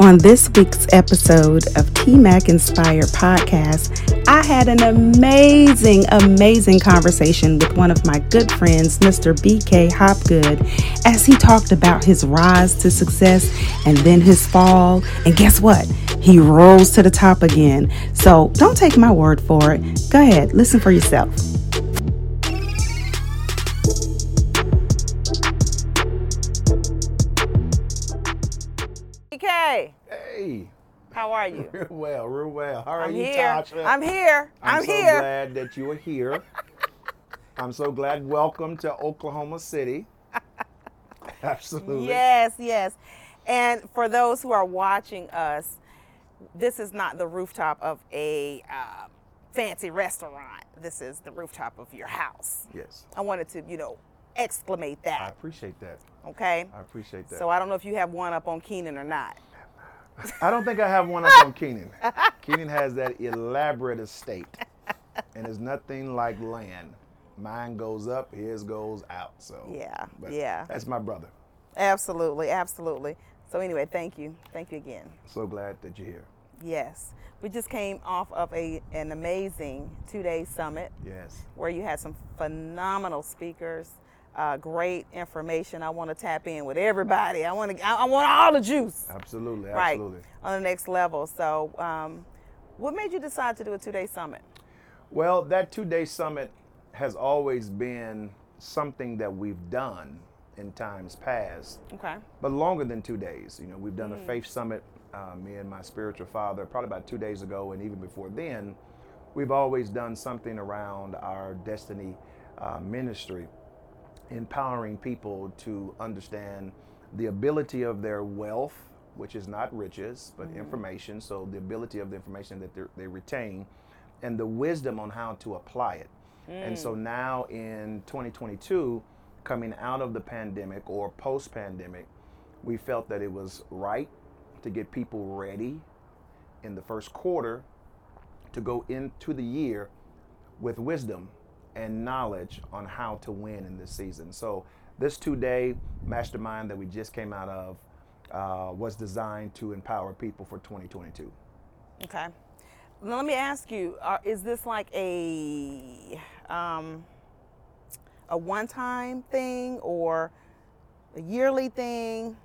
On this week's episode of TMAC Inspired Podcast, I had an amazing, amazing conversation with one of my good friends, Mr. BK Hopgood, as he talked about his rise to success and then his fall. And guess what? He rose to the top again. So don't take my word for it. Go ahead, listen for yourself. Hey, how are you? real well, real well. How are I'm you, here. Tasha? I'm here. I'm, I'm so here. glad that you are here. I'm so glad. Welcome to Oklahoma City. Absolutely. Yes, yes. And for those who are watching us, this is not the rooftop of a uh, fancy restaurant. This is the rooftop of your house. Yes. I wanted to, you know, exclamate that. I appreciate that. Okay. I appreciate that. So I don't know if you have one up on Keenan or not. I don't think I have one up on Keenan. Keenan has that elaborate estate, and it's nothing like land. Mine goes up, his goes out. So Yeah, but yeah. That's my brother. Absolutely, absolutely. So anyway, thank you, thank you again. So glad that you're here. Yes, we just came off of a an amazing two-day summit. Yes. where you had some phenomenal speakers, uh, great information. I want to tap in with everybody. I want to. I, want all the juice. Absolutely. Right Absolutely. on the next level. So, um, what made you decide to do a two-day summit? Well, that two day summit has always been something that we've done in times past, Okay. but longer than two days. You know, we've done a faith summit, uh, me and my spiritual father, probably about two days ago, and even before then, we've always done something around our destiny uh, ministry, empowering people to understand the ability of their wealth, which is not riches, but mm-hmm. information. So, the ability of the information that they're- retain and the wisdom on how to apply it. And so mm. now in 2022, coming out of the pandemic or post pandemic, we felt that it was right to get people ready in the first quarter to go into the year with wisdom and knowledge on how to win in this season. So, this two day mastermind that we just came out of uh, was designed to empower people for 2022. Okay. Now let me ask you: are, Is this like a um, a one-time thing or a yearly thing?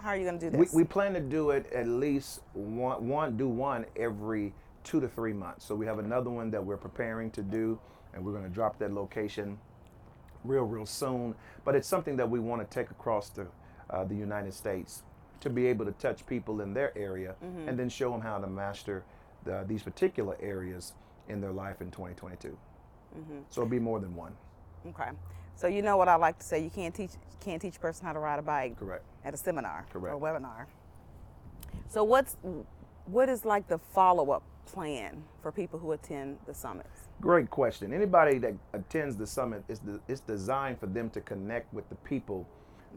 How are you going to do We, this? we plan to do it at least one, one, do one every two to three months. So we have another one that we're preparing to do, and we're going to drop that location real, real soon. But it's something that we want to take across the, uh, the United States to be able to touch people in their area and then show them how to master the, these particular areas in their life in 2022. So it'll be more than one. Okay. So you know what I like to say: you can't teach can't teach a person how to ride a bike Correct. at a seminar or Correct. a webinar. So what's what is like the follow up plan for people who attend the summits? Great question. Anybody that attends the summit is the, it's designed for them to connect with the people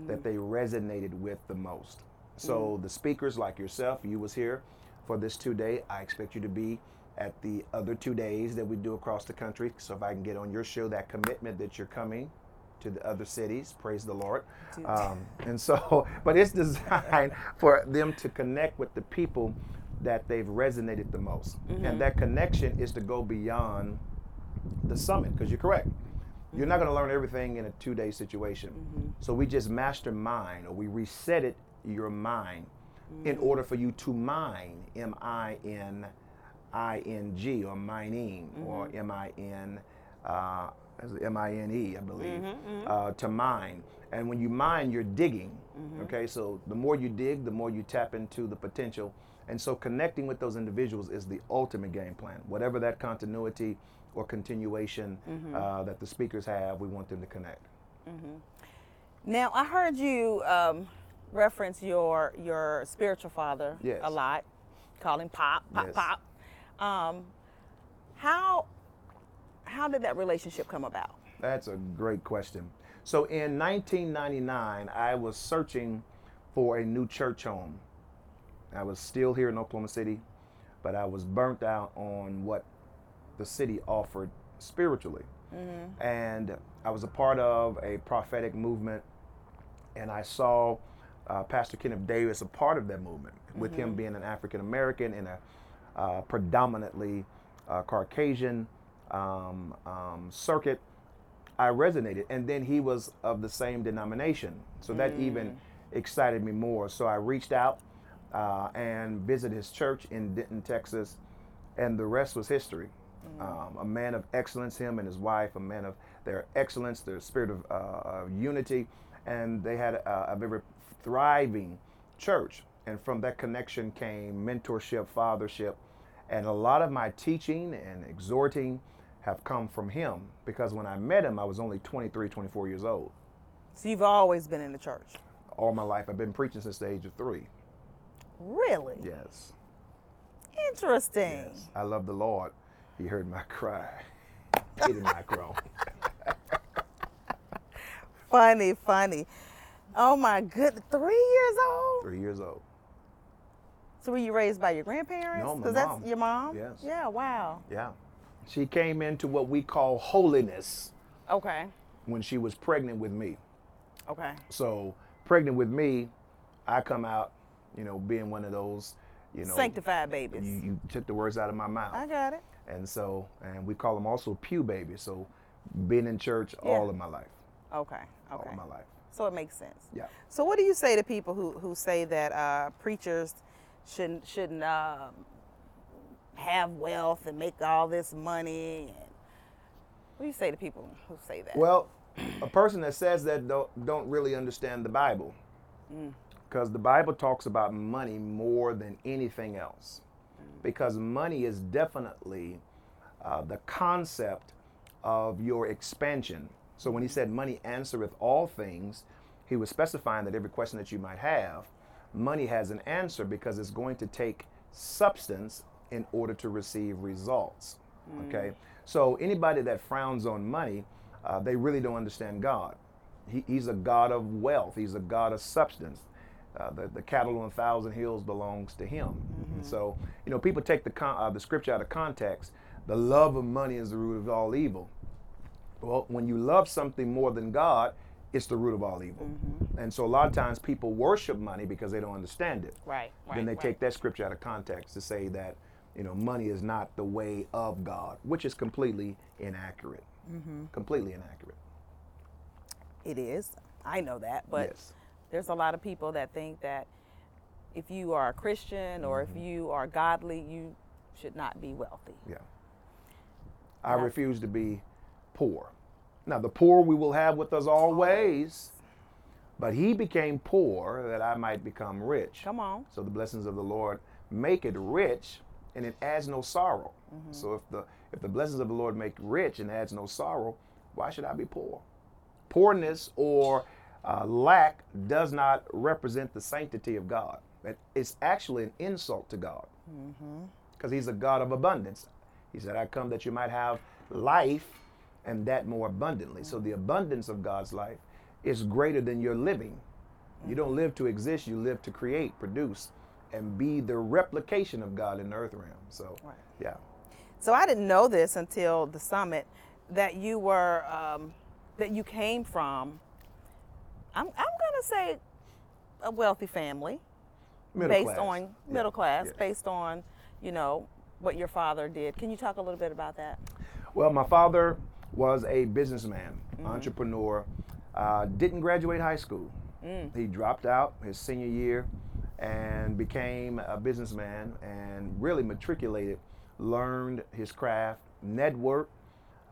that they resonated with the most. So the speakers like yourself, you was here for this two day. I expect you to be at the other two days that we do across the country. So if I can get on your show that commitment that you're coming to the other cities, praise the Lord. Um, and so, but it's designed for them to connect with the people that they've resonated the most. And mm-hmm. that connection is to go beyond the summit because you're correct. You're not going to learn everything in a two day situation. Mm-hmm. So we just mastermind or we reset it, your mind, in mm-hmm. order for you to mine, M I N I N G, or mining, or M I N. Uh, M I N E, I believe, uh, to mine. And when you mine, you're digging. Okay, so the more you dig, the more you tap into the potential. And so connecting with those individuals is the ultimate game plan. Whatever that continuity or continuation uh, that the speakers have, we want them to connect. Now I heard you um, reference your your spiritual father Yes. a lot, call him Pop, Pop, Yes. Pop. Um, how how did that relationship come about? That's a great question. So in 1999, I was searching for a new church home. I was still here in Oklahoma City, but I was burnt out on what the city offered spiritually. And I was a part of a prophetic movement, and I saw uh, Pastor Kenneth Davis a part of that movement, with him being an African American in a uh, predominantly uh, Caucasian um, um, circuit. I resonated, and then he was of the same denomination, so that even excited me more. So I reached out uh, and visit his church in Denton, Texas, and the rest was history. Um, a man of excellence, him and his wife, a man of their excellence, their spirit of, uh, of unity, and they had a, a very thriving church. And from that connection came mentorship, fathership, and a lot of my teaching and exhorting have come from him because when I met him, I was only 23, 24 years old. So you've always been in the church. All my life, I've been preaching since the age of three. Really? Yes. Interesting. Yes. I love the Lord. He heard my cry. He did not groan. Funny, funny. Oh my good, three years old. Three years old. So were you raised by your grandparents? No, my 'Cause that's mom. your mom. Yes. Yeah. Wow. Yeah. She came into what we call holiness Okay. when she was pregnant with me. Okay. So, pregnant with me, I come out, you know, being one of those, you know, Sanctified babies. you, you took the words out of my mouth. I got it. And so, and we call them also pew babies. So, been in church Yeah. all of my life. Okay. All Okay. of my life. So it makes sense. Yeah. So what do you say to people who, who say that uh, preachers shouldn't shouldn't um, have wealth and make all this money? And what do you say to people who say that? Well, a person that says that don't, don't really understand the Bible. Because the Bible talks about money more than anything else. Because money is definitely uh, the concept of your expansion. So when he said money answereth all things, he was specifying that every question that you might have, money has an answer because it's going to take substance in order to receive results. Okay? So anybody that frowns on money, uh, they really don't understand God. He, he's a God of wealth, He's a God of substance. Uh, the, the cattle on a thousand hills belongs to him. And so, you know, people take the, con- uh, the scripture out of context. The love of money is the root of all evil. Well, when you love something more than God, it's the root of all evil. And so a lot of times people worship money because they don't understand it. right. Right. then they right. take that scripture out of context to say that, you know, money is not the way of God, which is completely inaccurate. Completely inaccurate. It is. I know that, but yes. There's a lot of people that think that if you are a Christian or Mm-hmm. if you are godly, you should not be wealthy. Yeah. I refuse to be poor. Now, the poor we will have with us always, but he became poor that I might become rich. Come on. So the blessings of the Lord make it rich, and it adds no sorrow. So if the if the blessings of the Lord make rich and adds no sorrow, why should I be poor? Poorness or uh, lack does not represent the sanctity of God. It's actually an insult to God, because He's a God of abundance. He said, "I come that you might have life, and that more abundantly." So the abundance of God's life is greater than your living. You don't live to exist, you live to create, produce, and be the replication of God in the earth realm. So, Right. yeah. So I didn't know this until the summit that you were um, that you came from. I'm I'm gonna say a wealthy family Middle based class. on Yeah, middle class, yes. based on you know what your father did. Can you talk a little bit about that? Well, my father was a businessman, Mm-hmm. entrepreneur, uh, didn't graduate high school. Mm. He dropped out his senior year and became a businessman and really matriculated, learned his craft, networked,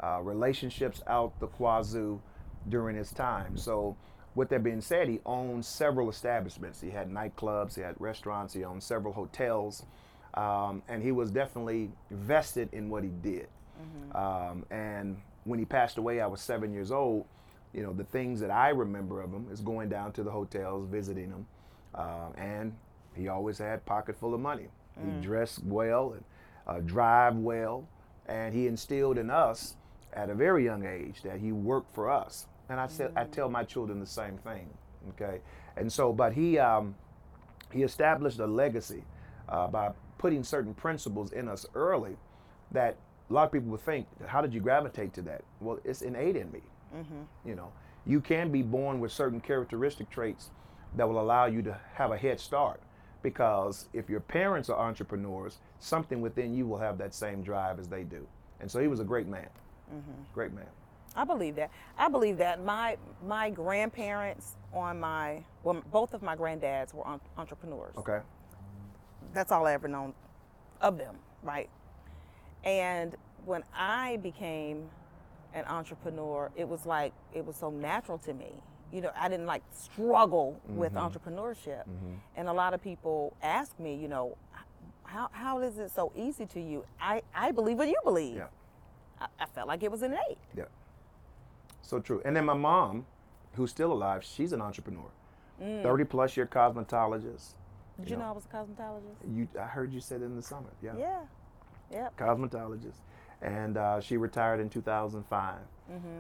uh, relationships out the wazoo during his time. So, with that being said, he owned several establishments. He had nightclubs, he had restaurants, he owned several hotels, um, and he was definitely vested in what he did. Um, and when he passed away, I was seven years old. You know, the things that I remember of him is going down to the hotels, visiting him, um, and he always had pocket full of money. He dressed well and uh, drive well, and he instilled in us at a very young age that he worked for us. And I said, I tell my children the same thing. Okay, and so, but he um, he established a legacy uh, by putting certain principles in us early that a lot of people would think, how did you gravitate to that? Well, it's innate in me. You know, you can be born with certain characteristic traits, that will allow you to have a head start. Because if your parents are entrepreneurs, something within you will have that same drive as they do. And so he was a great man. Great man. I believe that. I believe that my my grandparents on my well, both of my granddads were en- entrepreneurs. Okay. That's all I ever known of them, right? And when I became an entrepreneur, it was like it was so natural to me. You know, I didn't like struggle with mm-hmm. entrepreneurship. Mm-hmm. And a lot of people ask me, you know, how, how is it so easy to you? I, I believe what you believe. Yeah. I, I felt like it was innate. Yeah. So true. And then my mom, who's still alive, she's an entrepreneur. 30 plus year cosmetologist. Did you, know. know I was a cosmetologist? You, I heard you said in the summer. Yeah. Yeah. Yep. Cosmetologist. And uh, she retired in 2005.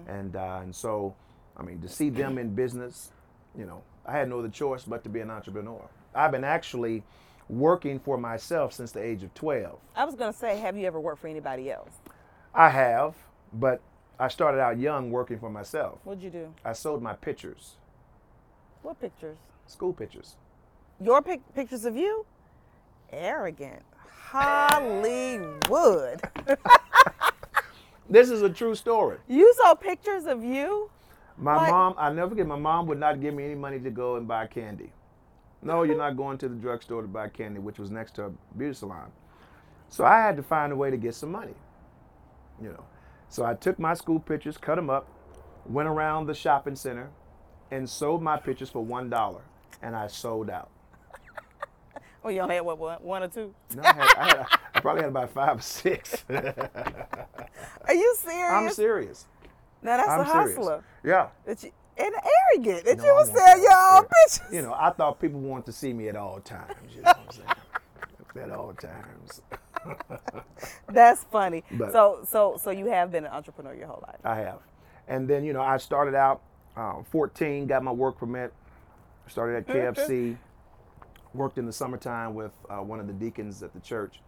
And, uh, and so, I mean, to see them in business, you know, I had no other choice but to be an entrepreneur. I've been actually working for myself since the age of 12. I was going to say, have you ever worked for anybody else? I have, but I started out young working for myself. What'd you do? I sold my pictures, What pictures? school pictures. Your pic- pictures of you? Arrogant. Hollywood. This is a true story. you saw pictures of you? My Like- mom, I never forget, my mom would not give me any money to go and buy candy. No, you're not going to the drugstore to buy candy, which was next to a beauty salon. So I had to find a way to get some money, you know. So I took my school pictures, cut them up, went around the shopping center, and sold my pictures for one dollar, and I sold out. Oh, you only had what, one, one or two? No, I, had, I, had, I probably had about five or six. Are you serious? I'm serious. Now that's I'm a serious. hustler. Yeah. That you, and arrogant that No, you would sell your own Yeah. pictures. You know, I thought people wanted to see me at all times. You know what I'm saying? at all times. That's funny. But- so so so you have been an entrepreneur your whole life. I have. And then, you know, I started out uh, 14, got my work permit, started at KFC, worked in the summertime with uh, one of the deacons at the church.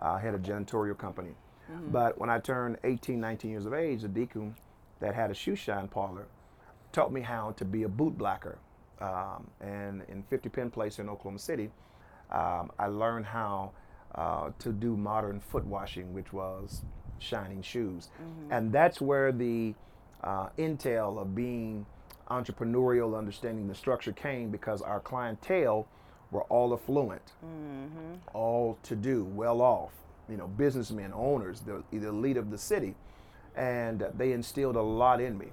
I had a janitorial company. But when I turned 18, 19 years of age, the deacon that had a shoe shine parlor taught me how to be a boot blacker. Um, and in 50 Penn Place in Oklahoma City, um, I learned how uh, to do modern foot washing, which was shining shoes. And that's where the uh, intel of being entrepreneurial, understanding the structure came because our clientele were all affluent, all to do, well off, you know, businessmen, owners, the, the elite of the city. And they instilled a lot in me.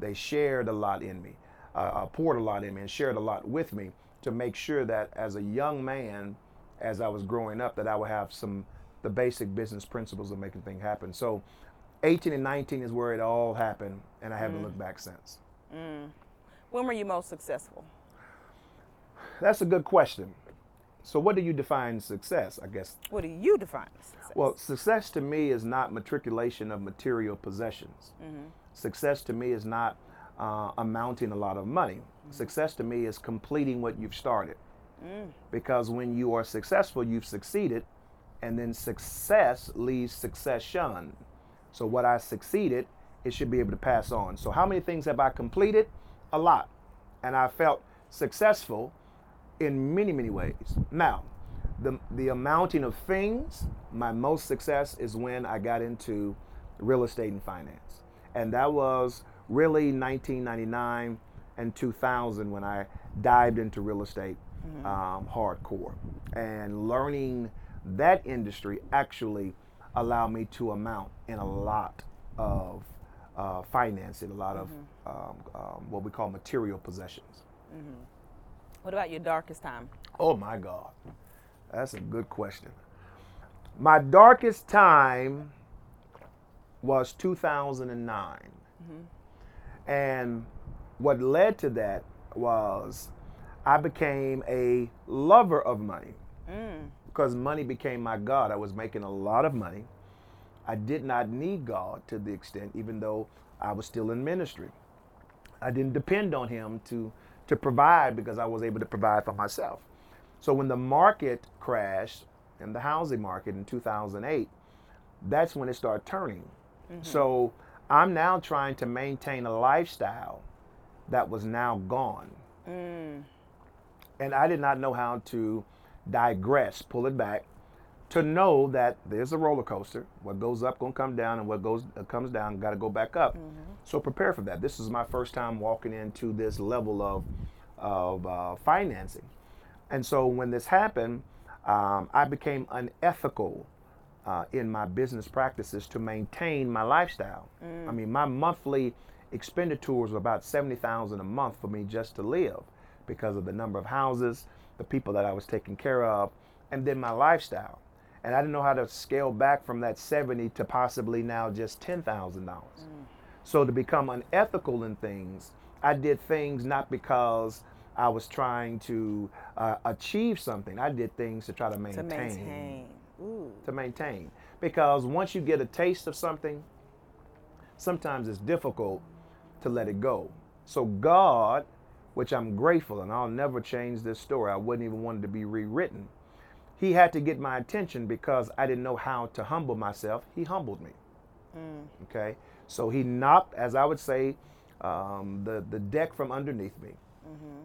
They shared a lot in me, uh, uh, poured a lot in me, and shared a lot with me to make sure that as a young man, as I was growing up, that I would have some the basic business principles of making things happen. So, 18 and 19 is where it all happened, and I haven't mm. looked back since. Mm. When were you most successful? That's a good question. So, what do you define success? I guess. What do you define success? Well, success to me is not matriculation of material possessions. Mm-hmm. Success to me is not uh, amounting a lot of money. Mm-hmm. Success to me is completing what you've started. Mm. Because when you are successful, you've succeeded, and then success leaves succession. So, what I succeeded, it should be able to pass on. So, how many things have I completed? A lot. And I felt successful in many, many ways. Now, the, the amounting of things, my most success is when I got into real estate and finance. And that was really 1999 and 2000 when I dived into real estate um, hardcore. And learning that industry actually allowed me to amount in a lot of uh, financing, a lot of um, um, what we call material possessions. what about your darkest time? Oh my God. That's a good question. My darkest time was 2009. And what led to that was I became a lover of money mm. because money became my God. I was making a lot of money. I did not need God to the extent, even though I was still in ministry. I didn't depend on him to to provide because I was able to provide for myself. So when the market crashed in the housing market in 2008, that's when it started turning. Mm-hmm. So I'm now trying to maintain a lifestyle that was now gone. Mm. And I did not know how to digress, pull it back, to know that there's a roller coaster. What goes up gonna come down, and what goes uh, comes down got to go back up. So prepare for that. This is my first time walking into this level of of uh, financing, and so when this happened, um, I became unethical uh, in my business practices to maintain my lifestyle. I mean, my monthly expenditures were about seventy thousand a month for me just to live, because of the number of houses, the people that I was taking care of, and then my lifestyle. And I didn't know how to scale back from that seventy to possibly now just ten thousand dollars. So to become unethical in things, I did things not because I was trying to uh, achieve something. I did things to try to maintain. To maintain maintain. Ooh. to maintain. Because once you get a taste of something, sometimes it's difficult to let it go. So God, which I'm grateful, and I'll never change this story. I wouldn't even want it to be rewritten. He had to get my attention because I didn't know how to humble myself. He humbled me. Mm. Okay, so he knocked, as I would say, um, the the deck from underneath me,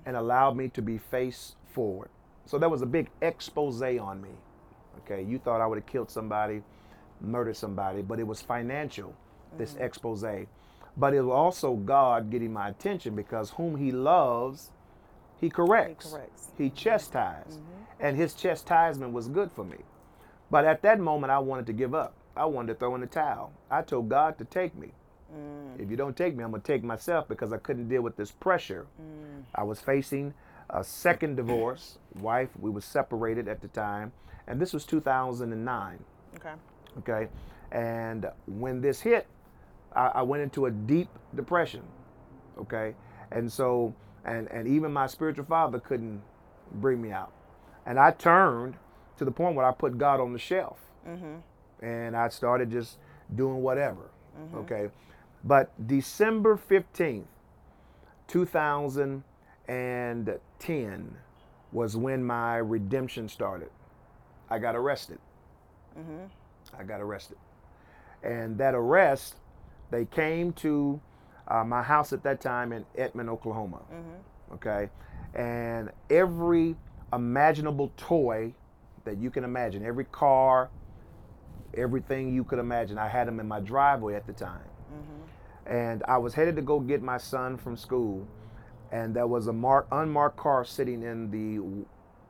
and allowed me to be face forward. So there was a big expose on me. Okay, you thought I would have killed somebody, murdered somebody, but it was financial, this expose. But it was also God getting my attention because whom He loves, He corrects. corrects. He chastises. Mm-hmm. And His chastisement was good for me. But at that moment, I wanted to give up. I wanted to throw in the towel. I told God to take me. Mm. If you don't take me, I'm going to take myself because I couldn't deal with this pressure. Mm. I was facing a second divorce. Wife, we were separated at the time. And this was 2009. Okay. Okay. And when this hit, I, I went into a deep depression. Okay. And so, and, and even my spiritual father couldn't bring me out. And I turned to the point where I put God on the shelf. Mm-hmm. And I started just doing whatever. Mm-hmm. Okay. But December 15th, 2010 was when my redemption started. I got arrested. Mm-hmm. I got arrested. And that arrest, they came to uh, my house at that time in Edmond, Oklahoma. Mm-hmm. Okay. And every imaginable toy that you can imagine, every car, everything you could imagine, I had them in my driveway at the time. Mm-hmm. And I was headed to go get my son from school. And there was a mark, unmarked car sitting in the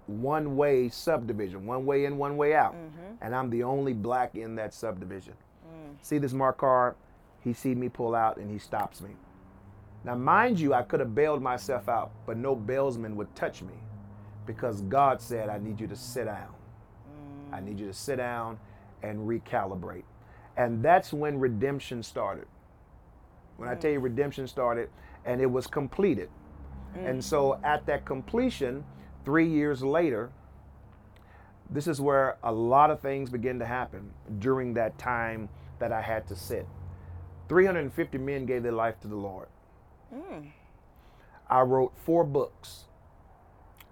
one way subdivision, one way in, one way out. Mm-hmm. And I'm the only black in that subdivision. Mm. See this marked car? He see me pull out and he stops me. Now, mind you, I could have bailed myself out, but no bailsman would touch me because God said, I need you to sit down. I need you to sit down and recalibrate. And that's when redemption started. When I tell you mm. redemption started and it was completed. And so mm. at that completion, three years later, this is where a lot of things begin to happen during that time that I had to sit. 350 men gave their life to the Lord. Mm. I wrote four books.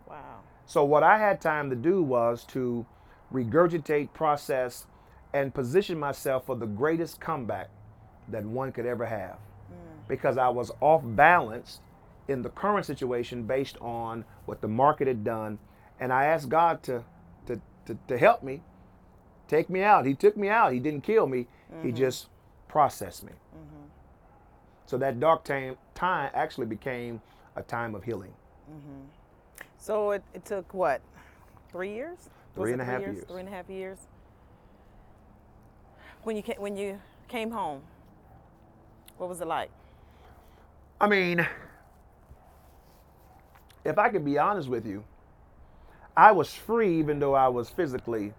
Wow. So what I had time to do was to regurgitate, process, and position myself for the greatest comeback that one could ever have. Mm. Because I was off balance in the current situation based on what the market had done. And I asked God to, to, to, to help me, take me out. He took me out. He didn't kill me. He mm-hmm. just processed me. Mm-hmm. So that dark time, time actually became a time of healing. Mm-hmm. So it, it took what? Three years? Three and a half years. Three and a half years. When you came, when you came home, what was it like? I mean, if I could be honest with you, I was free even though I was physically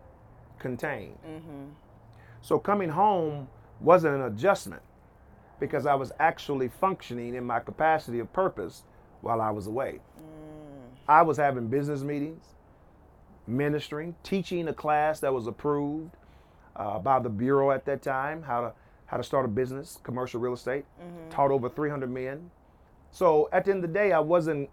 contained. Mm-hmm. So coming home wasn't an adjustment because I was actually functioning in my capacity of purpose while I was away. I was having business meetings, ministering, teaching a class that was approved uh, by the bureau at that time, how to how to start a business, commercial real estate. Taught over 300 men. So at the end of the day, I wasn't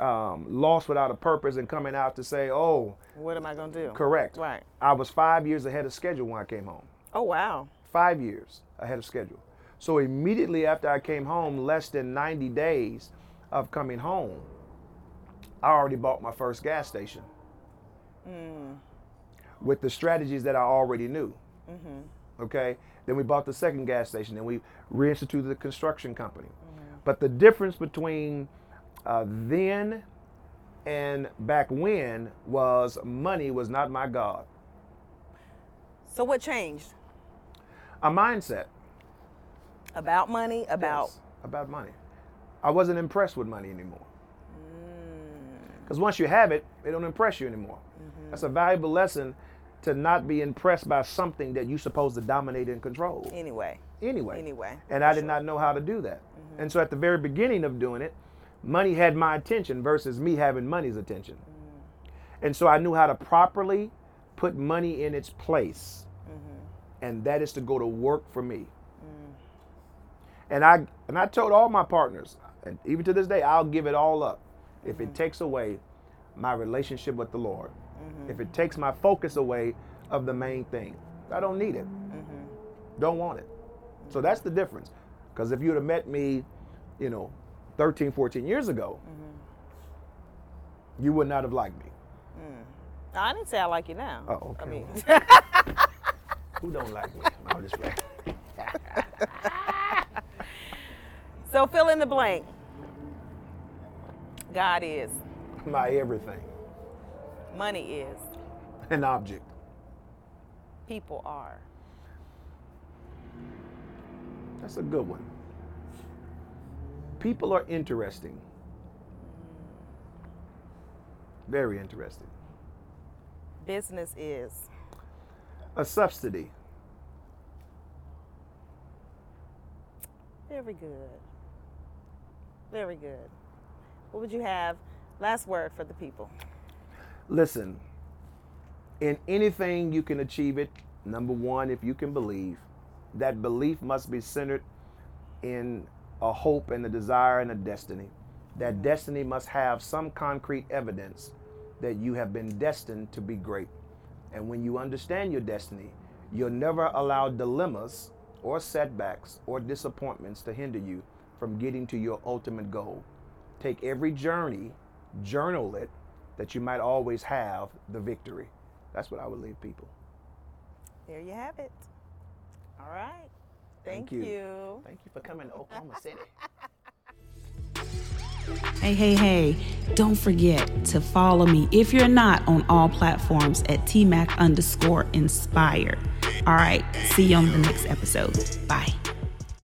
um, lost without a purpose and coming out to say, "Oh, What am I gonna do? correct." Right. I was five years ahead of schedule when I came home. Oh wow. Five years ahead of schedule. So immediately after I came home, less than 90 days of coming home, I already bought my first gas station mm. with the strategies that I already knew. Mm-hmm. Okay, then we bought the second gas station, and we reinstituted the construction company. Mm. But the difference between uh, then and back when was money was not my god. So what changed? A mindset About money, about Yes, about money. I wasn't impressed with money anymore. Because once you have it, it don't impress you anymore. Mm-hmm. That's a valuable lesson to not be impressed by something that you're supposed to dominate and control. anyway. Anyway. Anyway, And I did not know how to do that. Mm-hmm. And so at the very beginning of doing it, money had my attention versus me having money's attention. Mm. And so I knew how to properly put money in its place. And that is to go to work for me. Mm. And I and I told all my partners, and even to this day, I'll give it all up if it mm-hmm. takes away my relationship with the Lord. Mm-hmm. If it takes my focus away of the main thing. I don't need it. Mm-hmm. Don't want it. So that's the difference. Because if you'd have met me, you know, 13, 14 years ago, you would not have liked me. No, I didn't say I like you now. Oh, okay. I mean, Who don't like me? No, just right. so fill in the blank. God is. My everything. Money is. An object. People are. That's a good one. People are interesting. Very interesting. Business is. A subsidy. Very good. Very good. What would you have? Last word for the people. Listen, in anything you can achieve it, number one, if you can believe, that belief must be centered in a hope and a desire and a destiny. That mm-hmm. destiny must have some concrete evidence that you have been destined to be great. And when you understand your destiny, you'll never allow dilemmas or setbacks or disappointments to hinder you from getting to your ultimate goal. Take every journey, journal it, that you might always have the victory. That's what I would leave people. There you have it. All right. Thank, Thank you. you. Thank you for coming to Oklahoma City. Hey, hey, hey, don't forget to follow me if you're not on all platforms at TMAC underscore inspire. All right, see you on the next episode. Bye.